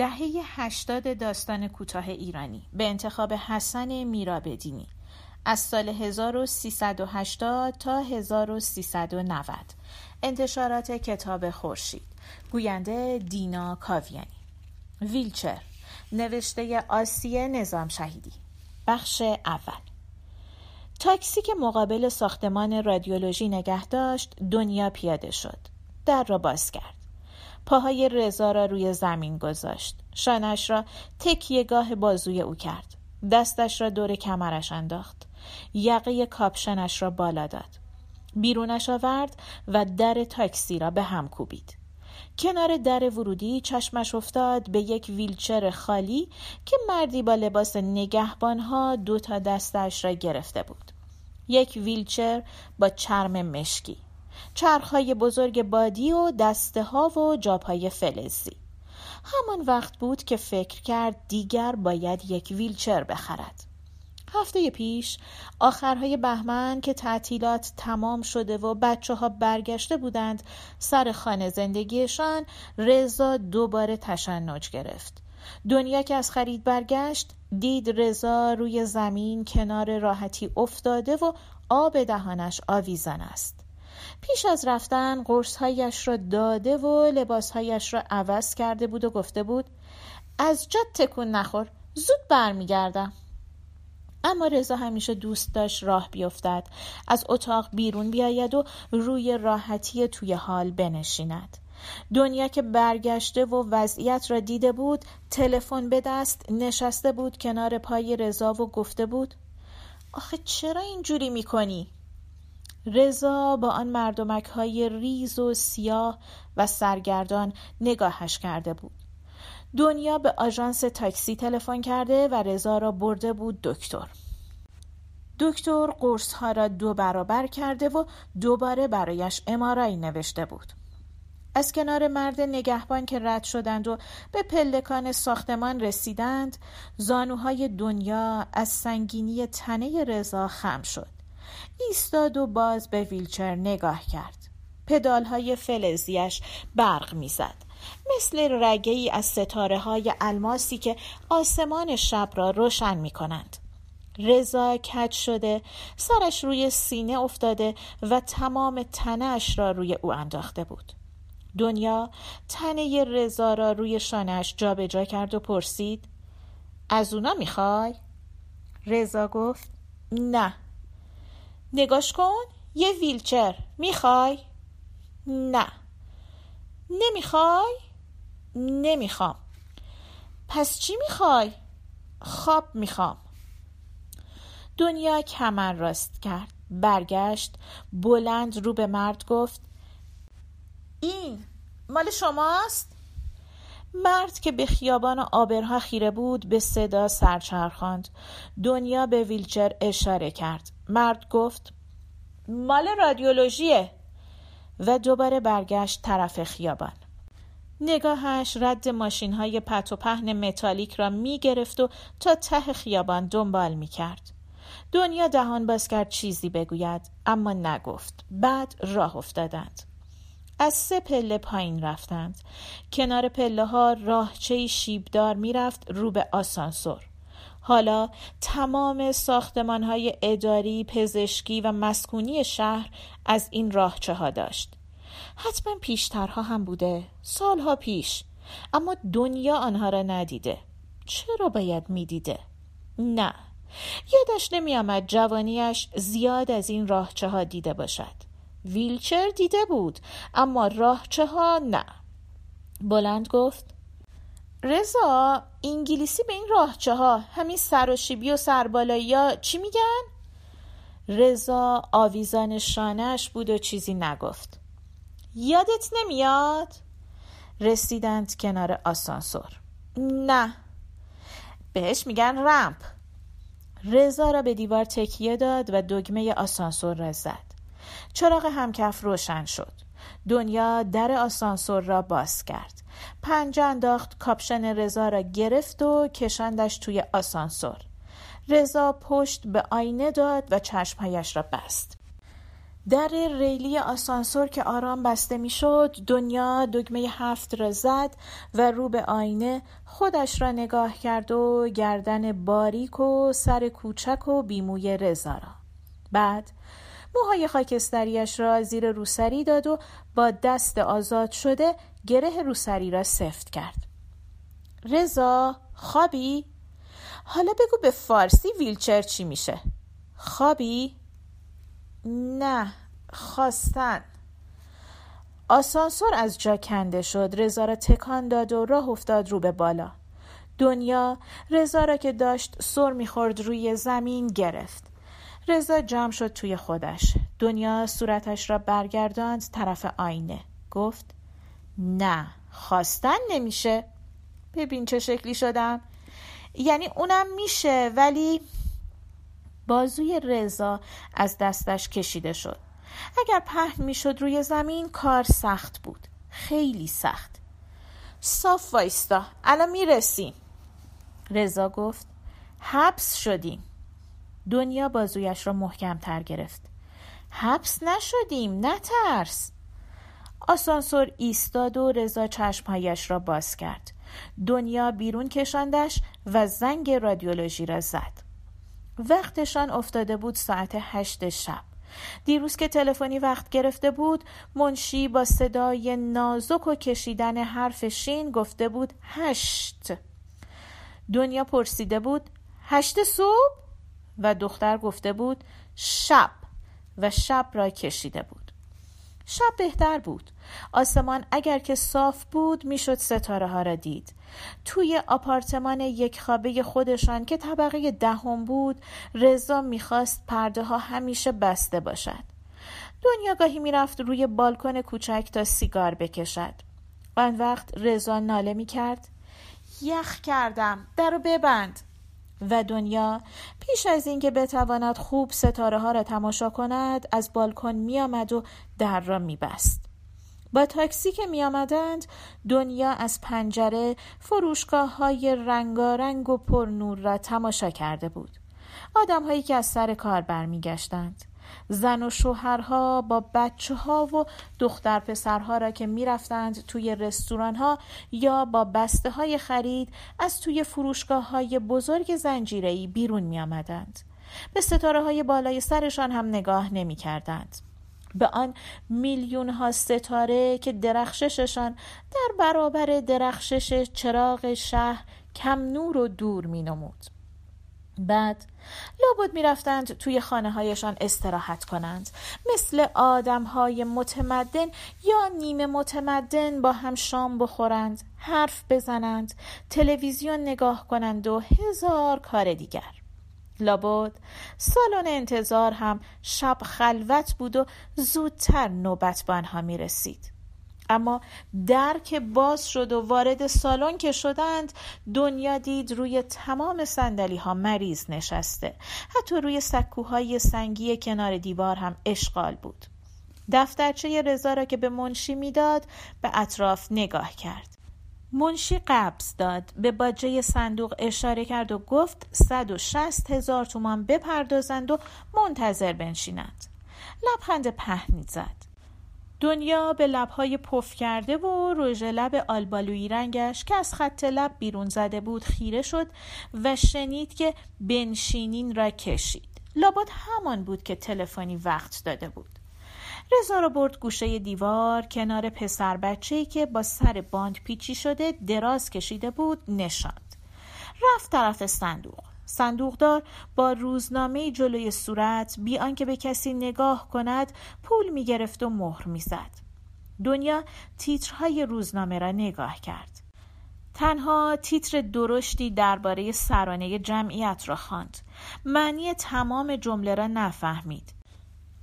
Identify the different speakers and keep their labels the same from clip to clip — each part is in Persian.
Speaker 1: دهه هشتاد داستان کوتاه ایرانی به انتخاب حسن میرابدینی از سال 1380 تا 1390 انتشارات کتاب خورشید. گوینده دینا کاویانی. ویلچر. نوشته آسیه نظام شهیدی بخش اول. تاکسی که مقابل ساختمان رادیولوژی نگه داشت دنیا پیاده شد. در را باز کرد. پاهای رضا را روی زمین گذاشت. شانش را تکیهگاه بازوی او کرد. دستش را دور کمرش انداخت. یقه کاپشنش را بالا داد. بیرونش آورد و در تاکسی را به هم کوبید. کنار در ورودی چشمش افتاد به یک ویلچر خالی که مردی با لباس نگهبانها دو تا دستش را گرفته بود. یک ویلچر با چرم مشکی. چرخهای بزرگ بادی و دسته ها و جاپای فلزی. همان وقت بود که فکر کرد دیگر باید یک ویلچر بخرد. هفته پیش آخرهای بهمن که تعطیلات تمام شده و بچه ها برگشته بودند سر خانه زندگیشان رضا دوباره تشنج گرفت. دنیا که از خرید برگشت دید رضا روی زمین کنار راحتی افتاده و آب دهانش آویزان است. پیش از رفتن قرصهایش را داده و لباسهایش را عوض کرده بود و گفته بود از جد تکون نخور زود برمیگردم اما رضا همیشه دوست داشت راه بیفتد از اتاق بیرون بیاید و روی راحتی توی حال بنشیند دنیا که برگشته و وضعیت را دیده بود تلفن به دست نشسته بود کنار پای رضا و گفته بود آخه چرا اینجوری می‌کنی؟ رضا با آن مردمک های ریز و سیاه و سرگردان نگاهش کرده بود. دنیا به آژانس تاکسی تلفن کرده و رضا را برده بود دکتر. دکتر قرص ها را دو برابر کرده و دوباره برایش امارایی نوشته بود. از کنار مرد نگهبان که رد شدند و به پلکان ساختمان رسیدند زانوهای دنیا از سنگینی تنه رضا خم شد. ایستاد و باز به ویلچر نگاه کرد پدال های فلزیش برق می‌زد مثل رگه ای از ستاره های الماسی که آسمان شب را روشن می کنند. رضا کج شده سرش روی سینه افتاده و تمام تنش را روی او انداخته بود دنیا تنه رضا را روی شانش جابجا کرد و پرسید از اونا می‌خوای؟ رضا گفت نه نگاش کن یه ویلچر می‌خوای؟ نه نمی‌خوای؟ نمی‌خوام پس چی می‌خوای؟ خواب می‌خوام دنیا کمر راست کرد برگشت بلند رو به مرد گفت این مال شماست؟ مرد که به خیابان و آبرها خیره بود به صدا سرچرخاند دنیا به ویلچر اشاره کرد. مرد گفت مال رادیولوژیه. و دوباره برگشت طرف خیابان. نگاهش رد ماشین های پت و پهن متالیک را می گرفت و تا ته خیابان دنبال می کرد. دنیا دهان باز کرد چیزی بگوید اما نگفت. بعد راه افتادند. از سه پله پایین رفتند. کنار پله ها راهچه شیبدار می‌رفت رو به آسانسور. حالا تمام ساختمان های اداری، پزشکی و مسکونی شهر از این راهچه ها داشت. حتما پیشترها هم بوده. سالها پیش. اما دنیا آنها را ندیده. چرا باید می‌دیده؟ نه. یادش نمیآمد جوانیش زیاد از این راهچه ها دیده باشد. ویلچر دیده بود اما راهچه ها نه. بلند گفت رضا انگلیسی به این راهچه ها همین سراشیبی و سربالایی ها چی میگن؟ رضا آویزان شانهش بود و چیزی نگفت. یادت نمیاد؟ رسیدند کنار آسانسور. نه. بهش میگن رمپ. رضا را به دیوار تکیه داد و دگمه آسانسور را زد. چراغ همکف روشن شد. دنیا در آسانسور را باز کرد. پنجه انداخت کاپشن رضا را گرفت و کشاندش توی آسانسور. رضا پشت به آینه داد و چشمهایش را بست. در ریلی آسانسور که آرام بسته می‌شد دنیا دگمه هفت را زد و رو به آینه خودش را نگاه کرد و گردن باریک و سر کوچک و بیموی رضا را. بعد موهای خاکستریش را زیر روسری داد و با دست آزاد شده گره روسری را سفت کرد. رضا خوابی؟ حالا بگو به فارسی ویلچر چی میشه؟ خوابی؟ نه خواستن. آسانسور از جا کنده شد رضا را تکان داد و راه افتاد رو به بالا. دنیا رضا را که داشت سر می‌خورد روی زمین گرفت. رضا جمع شد توی خودش. دنیا صورتش را برگرداند طرف آینه. گفت نه خواستن نمیشه. ببین چه شکلی شدم. یعنی اونم میشه ولی بازوی رضا از دستش کشیده شد. اگر پهن می‌شد روی زمین کار سخت بود. خیلی سخت. صاف وایستا الان می‌رسیم. رضا گفت حبس شدیم. دنیا بازویش را محکم تر گرفت. حبس نشدیم نترس! آسانسور ایستاد و رضا چشمهایش را باز کرد. دنیا بیرون کشاندش و زنگ رادیولوژی را زد. وقتشان افتاده بود ساعت هشت شب. دیروز که تلفنی وقت گرفته بود منشی با صدای نازک و کشیدن حرف شین گفته بود هشت. دنیا پرسیده بود هشت صبح؟ و دختر گفته بود شب و شب را کشیده بود. شب بهتر بود. آسمان اگر که صاف بود می‌شد ستاره ها را دید. توی آپارتمان یک خوابه خودشان که طبقه دهم بود رضا می‌خواست پرده ها همیشه بسته باشد. دنیا گاهی می‌رفت روی بالکن کوچک تا سیگار بکشد. آن وقت رضا ناله می‌کرد یخ کردم درو ببند. و دنیا پیش از اینکه بتواند خوب ستاره ها را تماشا کند از بالکن می آمد و در را می بست. با تاکسی که می آمدند دنیا از پنجره فروشگاه های رنگارنگ و پرنور را تماشا کرده بود. آدم هایی که از سر کار برمیگشتند. زن و شوهرها با بچه ها و دختر پسرها را که می‌رفتند توی رستوران ها یا با بسته های خرید از توی فروشگاه های بزرگ زنجیری بیرون می آمدند. به ستاره های بالای سرشان هم نگاه نمی کردند. به آن میلیون ها ستاره که درخشششان در برابر درخشش چراغ شهر کم نور و دور می نمود. بعد لابد می‌رفتند توی خانه هایشان استراحت کنند مثل آدم های متمدن یا نیمه متمدن با هم شام بخورند حرف بزنند تلویزیون نگاه کنند و هزار کار دیگر لابد سالن انتظار هم شب خلوت بود و زودتر نوبت به آنها می رسید. اما در که باز شد و وارد سالن که شدند دنیا دید روی تمام سندلی ها مریض نشسته. حتی روی سکوهای سنگی کنار دیوار هم اشغال بود. دفترچه رضا را که به منشی می‌داد به اطراف نگاه کرد. منشی قبض داد به باجه صندوق اشاره کرد و گفت 160 هزار تومان بپردازند و منتظر بنشینند. لبخند پهنی زد دنیا به لبهای پف کرده و رژ لب آلبالویی رنگش که از خط لب بیرون زده بود خیره شد و شنید که بنشینین را کشید. لابد همان بود که تلفنی وقت داده بود. رضا را برد گوشه دیوار کنار پسر بچه‌ای که با سر باند پیچی شده دراز کشیده بود نشاند. رفت طرف صندوق. صندوقدار با روزنامه جلوی صورت بی آنکه به کسی نگاه کند پول می گرفت و مهر می‌زد. دنیا تیترهای روزنامه را نگاه کرد. تنها تیتر درشتی درباره سرانه جمعیت را خواند. معنی تمام جمله را نفهمید.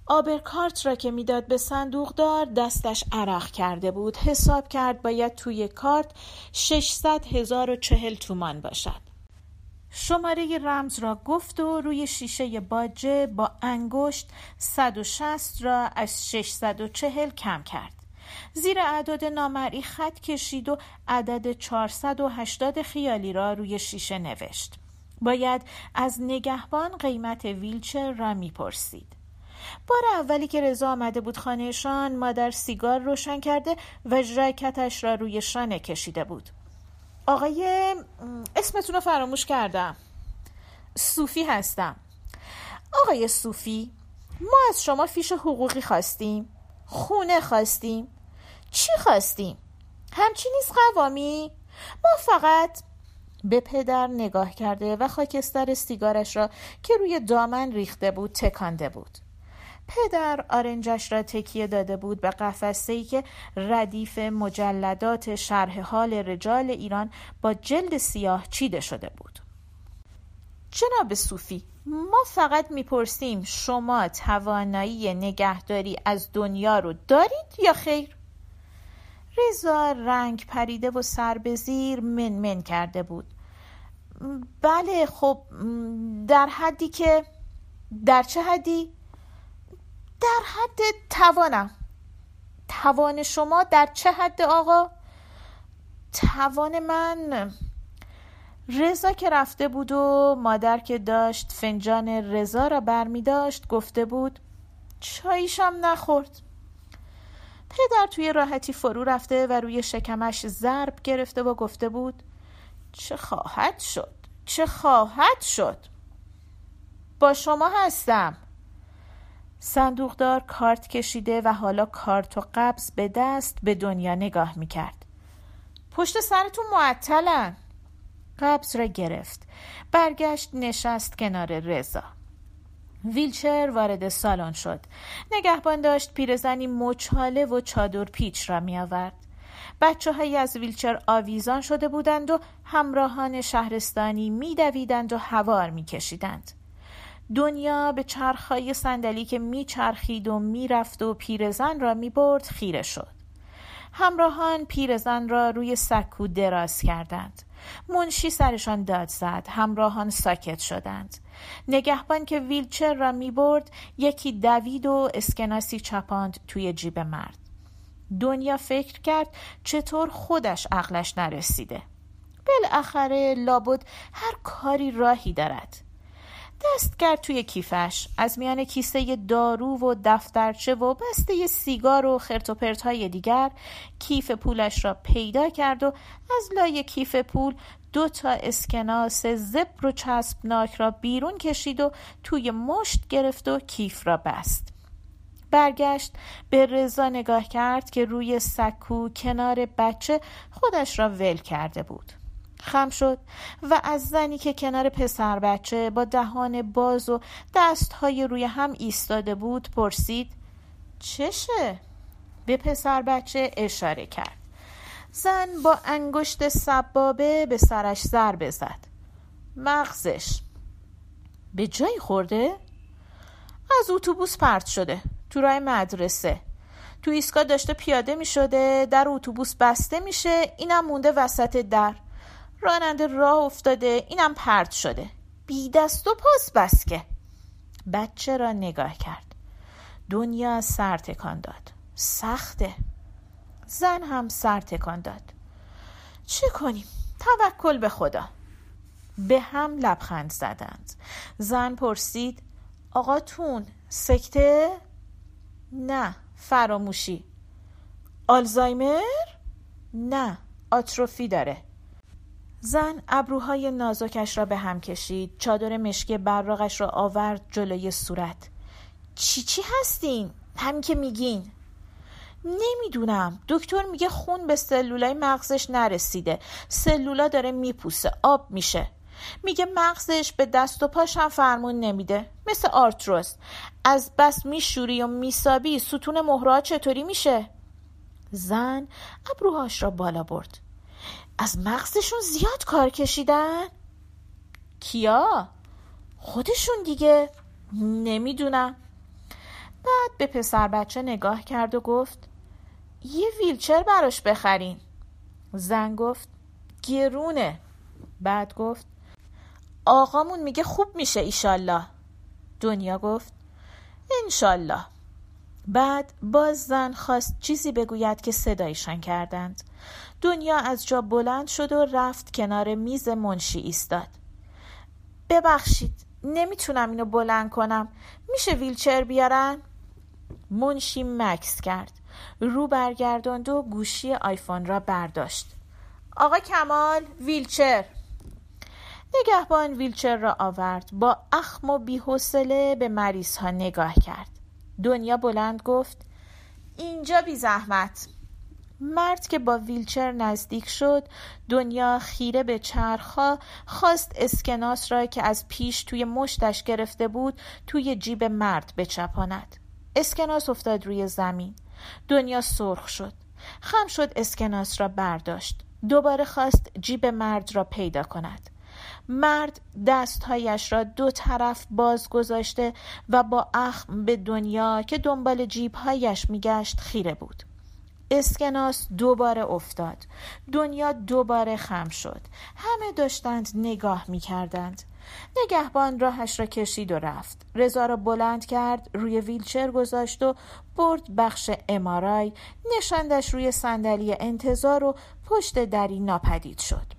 Speaker 1: آبرکارت را که می‌داد به صندوقدار دستش عرق کرده بود حساب کرد باید توی کارت 600 هزار و چهل تومان باشد شماره رمز را گفت و روی شیشه باجه با انگشت 160 را از 640 کم کرد. زیر اعداد نامرئی خط کشید و عدد 480 خیالی را روی شیشه نوشت. باید از نگهبان قیمت ویلچر را می‌پرسید. بار اولی که رضا آمده بود خانهشان مادر سیگار روشن کرده و ژاکتش را روی شانه کشیده بود آقای اسمتون رو فراموش کردم. صوفی هستم. آقای صوفی ما از شما فیش حقوقی خواستیم خونه خواستیم چی خواستیم؟ همچی نیست قوامی ما فقط به پدر نگاه کرده و خاکستر سیگارش را که روی دامن ریخته بود تکانده بود. پدر آرنجش را تکیه داده بود به قفسه ای که ردیف مجلدات شرح حال رجال ایران با جلد سیاه چیده شده بود جناب صوفی ما فقط می‌پرسیم شما توانایی نگهداری از دنیا رو دارید یا خیر؟ رضا رنگ پریده و سر به زیر من من کرده بود بله خب در حدی که در چه حدی؟ در حد توانم. توان شما در چه حد آقا؟ توان من رضا که رفته بود و مادر که داشت فنجان رضا را برمی داشت گفته بود چاییشم نخورد. پدر توی راحتی فرو رفته و روی شکمش ضرب گرفته و گفته بود چه خواهد شد؟ چه خواهد شد؟ با شما هستم. صندوقدار کارت کشیده و حالا کارت و قبض به دست به دنیا نگاه می‌کرد. پشت سرتون معطلن. قبض را گرفت. برگشت نشست کنار رضا. ویلچر وارد سالن شد. نگهبان داشت پیرزنی مچاله و چادر پیچ را می آورد بچه های از ویلچر آویزان شده بودند و همراهان شهرستانی میدویدند و هوار میکشیدند. دنیا به چرخهای صندلی که میچرخید و می‌رفت و پیرزن را می‌برد خیره شد. همراهان پیرزن را روی سکو دراز کردند. منشی سرشان داد زد همراهان ساکت شدند نگهبان که ویلچر را می برد یکی دوید و اسکناسی چپاند توی جیب مرد دنیا فکر کرد چطور خودش عقلش نرسیده بالاخره لابد هر کاری راهی دارد دست کرد توی کیفش. از میان کیسه دارو و دفترچه و بسته سیگار و خرت های دیگر کیف پولش را پیدا کرد و از لای کیف پول دو تا اسکناس زبر و چسبناک را بیرون کشید و توی مشت گرفت و کیف را بست. برگشت به رضا نگاه کرد که روی سکو کنار بچه خودش را ول کرده بود. خم شد و از زنی که کنار پسر بچه با دهان باز و دستهای روی هم ایستاده بود پرسید چشه؟ به پسر بچه اشاره کرد. زن با انگشت سبابه به سرش ضربه زد مغزش. به جایی خورده؟ از اتوبوس پرت شده. تو راه مدرسه. تو ایستگاه داشته پیاده می شده در اتوبوس بسته میشه اینم مونده وسط در. راننده راه افتاده اینم پرت شده. بی دست و پاس بسکه بچه را نگاه کرد. دنیا سر تکان داد. سخته. زن هم سر تکان داد. چه کنیم؟ توکل به خدا. به هم لبخند زدند. زن پرسید آقاتون سکته؟ نه فراموشی. آلزایمر؟ نه آتروفی داره. زن ابروهای نازکش را به هم کشید چادر مشکی براغش را آورد جلوی صورت. چی چی هستین؟ همین که میگین. نمی‌دونم. دکتر میگه خون به سلولای مغزش نرسیده. سلولا داره میپوسه آب میشه. میگه مغزش به دست و پاش هم فرمون نمیده. مثل آرتروس. از بس میشوری و میسابی ستون مهرها چطوری میشه؟ زن ابروهاش را بالا برد. از مغزشون زیاد کار کشیدن؟ کیا؟ خودشون دیگه. نمی‌دونم. بعد به پسر بچه نگاه کرد و گفت یه ویلچر براش بخرین. زن گفت گرونه. بعد گفت آقامون میگه خوب میشه ایشالله. دنیا گفت انشالله. بعد باز زن خواست چیزی بگوید که صدایشان کردند. دنیا از جا بلند شد و رفت کنار میز منشی ایستاد. ببخشید نمی‌تونم اینو بلند کنم. میشه ویلچر بیارن؟ منشی مکس کرد. رو برگرداند و گوشی آیفون را برداشت. آقا کمال ویلچر. نگهبان ویلچر را آورد با اخم و بیحوصله به مریض ها نگاه کرد. دنیا بلند گفت اینجا بی زحمت. مرد که با ویلچر نزدیک شد دنیا خیره به چرخها خواست اسکناس را که از پیش توی مشتش گرفته بود توی جیب مرد بچپاند. اسکناس افتاد روی زمین. دنیا سرخ شد. خم شد اسکناس را برداشت. دوباره خواست جیب مرد را پیدا کند. مرد دستهایش را دو طرف باز گذاشته و با اخم به دنیا که دنبال جیبهایش میگشت خیره بود. اسکناس دوباره افتاد. دنیا دوباره خم شد. همه داشتند نگاه می کردند نگهبان راهش را کشید و رفت. رضا را بلند کرد روی ویلچر گذاشت و برد بخش امارای نشاندش روی صندلی انتظار و پشت دری ناپدید شد.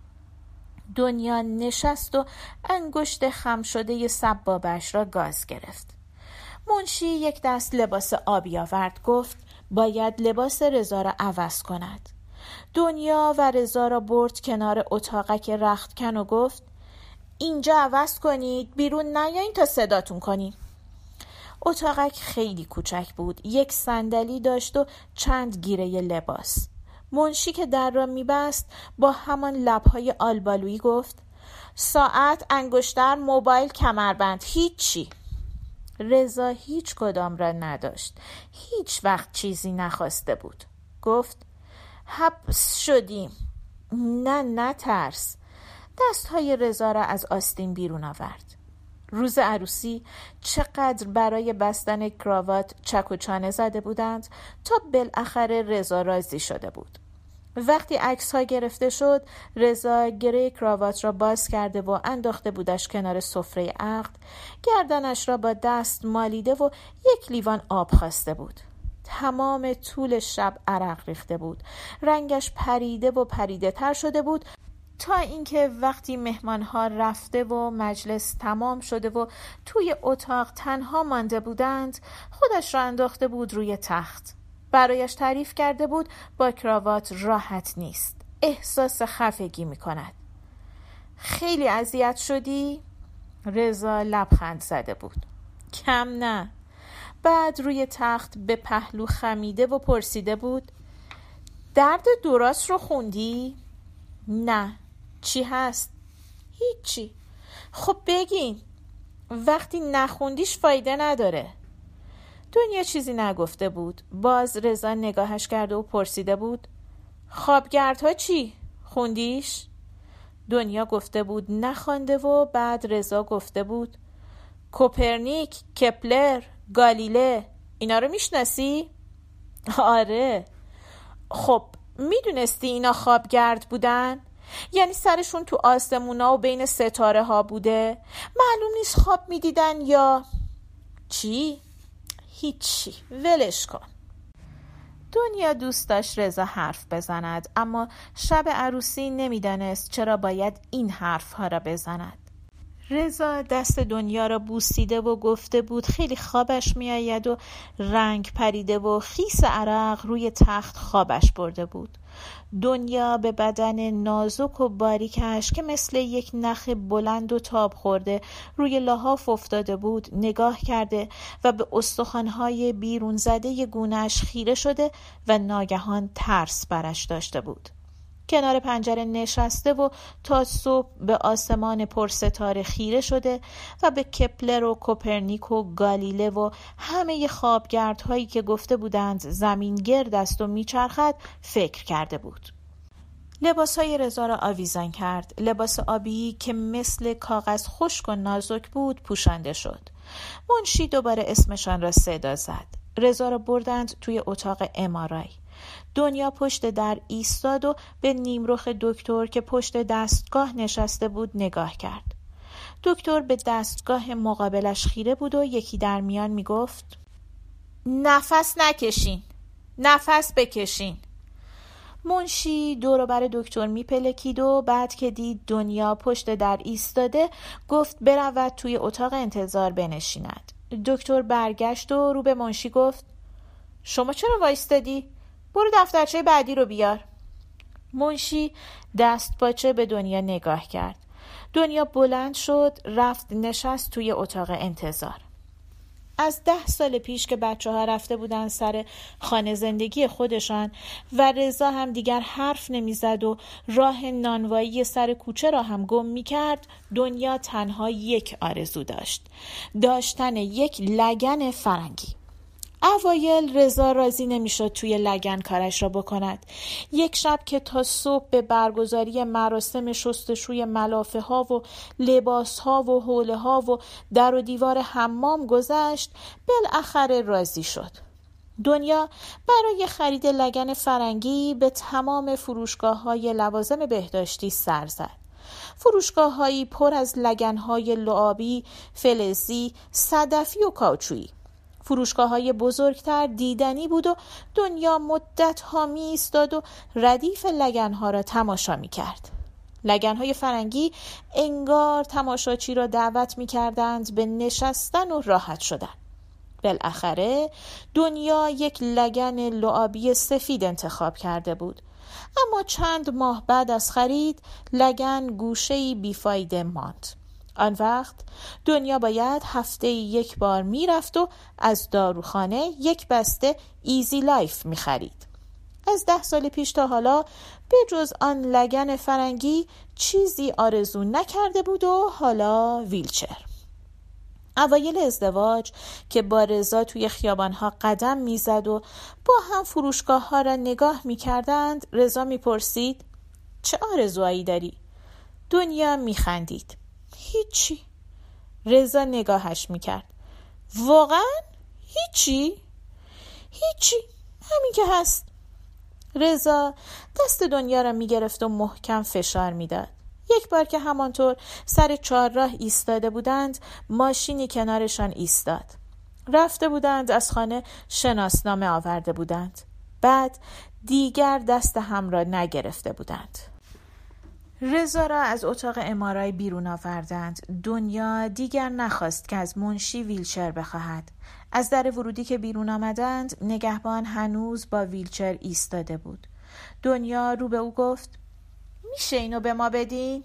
Speaker 1: دنیا نشست و انگشت خم شده سبابش را گاز گرفت. منشی یک دست لباس آبی آورد گفت باید لباس رضا را عوض کند. دنیا و رضا را برد کنار اتاقک رختکن و گفت اینجا عوض کنید بیرون نیاین تا صداتون کنیم اتاقک خیلی کوچک بود یک صندلی داشت و چند گیره لباس. منشی که در را میبست با همان لبهای آلبالویی گفت ساعت انگشتر موبایل کمربند. هیچی. رضا هیچ کدام را نداشت. هیچ وقت چیزی نخواسته بود. گفت حبس شدیم. نه نه ترس دست های رضا را از آستین بیرون آورد. روز عروسی چقدر برای بستن کراوات چک و چانه زده بودند تا بالاخره رضا راضی شده بود. وقتی عکس ها گرفته شد رضا گره کراوات را باز کرده و انداخته بودش کنار سفره عقد. گردنش را با دست مالیده و یک لیوان آب خواسته بود. تمام طول شب عرق ریخته بود. رنگش پریده و پریده تر شده بود تا اینکه وقتی مهمان ها رفته و مجلس تمام شده و توی اتاق تنها مانده بودند خودش را انداخته بود روی تخت. برایش تعریف کرده بود با کراوات راحت نیست. احساس خفگی می کند خیلی اذیت شدی؟ رضا لبخند زده بود. کم نه. بعد روی تخت به پهلو خمیده و پرسیده بود درد دراست رو خوندی؟ نه. چی هست؟ هیچی. خب بگین. وقتی نخوندیش فایده نداره. دنیا چیزی نگفته بود باز رضا نگاهش کرده و پرسیده بود خوابگردها چی؟ خوندیش؟ دنیا گفته بود نخوانده و بعد رضا گفته بود کوپرنیک، کپلر، گالیله اینا رو می‌شناسی؟ آره خب می‌دونستی اینا خوابگرد بودن؟ یعنی سرشون تو آسمونا و بین ستاره ها بوده معلوم نیست خواب می‌دیدن یا چی؟ هیچی. ولش کن. دنیا دوست داشت رضا حرف بزند اما شب عروسی نمی‌دانست چرا باید این حرف ها را بزند. رضا دست دنیا را بوسیده و گفته بود خیلی خوابش میآید و رنگ پریده و خیس عرق روی تخت خوابش برده بود. دنیا به بدن نازک و باریکش که مثل یک نخ بلند و تاب خورده روی لحاف افتاده بود نگاه کرده و به استخوانهای بیرون زده گونهش خیره شده و ناگهان ترس برش داشته بود. کنار پنجره نشسته و تا صبح به آسمان پرستاره خیره شده و به کپلر و کوپرنیک و گالیله و همه خوابگردهایی که گفته بودند زمین گرد است و میچرخد فکر کرده بود. لباس های رضا را آویزان کرد. لباس آبی که مثل کاغذ خشک و نازک بود پوشانده شد. منشی دوباره اسمشان را صدا زد. رضا را بردند توی اتاق امارای دنیا پشت در ایستاد و به نیمرخ دکتر که پشت دستگاه نشسته بود نگاه کرد. دکتر به دستگاه مقابلش خیره بود و یکی در میان می‌گفت نفس نکشین نفس بکشین. منشی دور بر دکتر میپلکید و بعد که دید دنیا پشت در ایستاده گفت برود توی اتاق انتظار بنشیند. دکتر برگشت و رو به منشی گفت شما چرا وایستادی؟ برو دفترچه بعدی رو بیار. منشی دست باچه به دنیا نگاه کرد. دنیا بلند شد رفت نشست توی اتاق انتظار. از ده سال پیش که بچه ها رفته بودن سر خانه زندگی خودشان و رضا هم دیگر حرف نمی‌زد و راه نانوایی سر کوچه را هم گم می کرد دنیا تنها یک آرزو داشت. داشتن یک لگن فرنگی. اوایل رضا راضی نمی‌شد توی لگن کارش را بکند. یک شب که تا صبح به برگزاری مراسم شستشوی ملافه ها و لباس ها و حوله ها و در و دیوار حمام گذشت بالاخره راضی شد. دنیا برای خرید لگن فرنگی به تمام فروشگاه های لوازم بهداشتی سر زد. فروشگاه هایی پر از لگن های لعابی، فلزی، صدفی و کاوچویی. فروشگاه های بزرگتر دیدنی بود و دنیا مدت ها می ایستاد و ردیف لگن ها را تماشا می کرد. لگن های فرنگی انگار تماشاچی را دعوت می کردند به نشستن و راحت شدن. بالاخره دنیا یک لگن لعابی سفید انتخاب کرده بود اما چند ماه بعد از خرید لگن گوشه بیفایده ماند آن وقت دنیا باید هفته یک بار می‌رفت و از داروخانه یک بسته ایزی لایف می خرید. از ده سال پیش تا حالا به جز آن لگن فرنگی چیزی آرزو نکرده بود و حالا ویلچر اوایل ازدواج که با رضا توی خیابانها قدم می‌زد و با هم فروشگاه ها را نگاه می کردند رضا می پرسید چه آرزوهایی داری؟ دنیا می خندید هیچی. رضا نگاهش می‌کرد. واقعا هیچی؟ هیچی. همین که هست. رضا دست دنیا را می‌گرفت و محکم فشار می‌داد. یک بار که همانطور سر چهارراه ایستاده بودند ماشینی کنارشان ایستاد. رفته بودند از خانه شناسنامه آورده بودند. بعد دیگر دست هم را نگرفته بودند. رضا را از اتاق امارای بیرون آوردند. دنیا دیگر نخواست که از منشی ویلچر بخواهد. از در ورودی که بیرون آمدند نگهبان هنوز با ویلچر ایستاده بود. دنیا رو به او گفت میشه اینو به ما بدین؟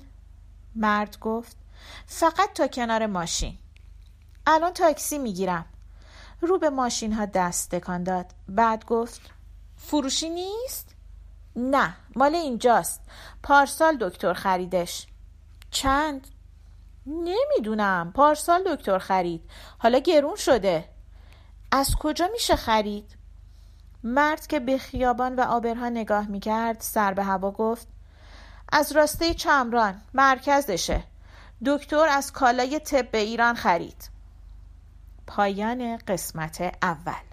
Speaker 1: مرد گفت فقط تا کنار ماشین. الان تاکسی می‌گیرم. رو به ماشین ها دست تکان داد. بعد گفت فروشی نیست؟ نه مال اینجاست. پارسال دکتر خریدش. چند؟ نمی‌دونم. پارسال دکتر خرید. حالا گرون شده. از کجا میشه خرید؟ مرد که به خیابان و آبرها نگاه می‌کرد سر به هوا گفت از راسته چمران مرکزشه. دکتر از کالای طب ایران خرید. پایان قسمت اول.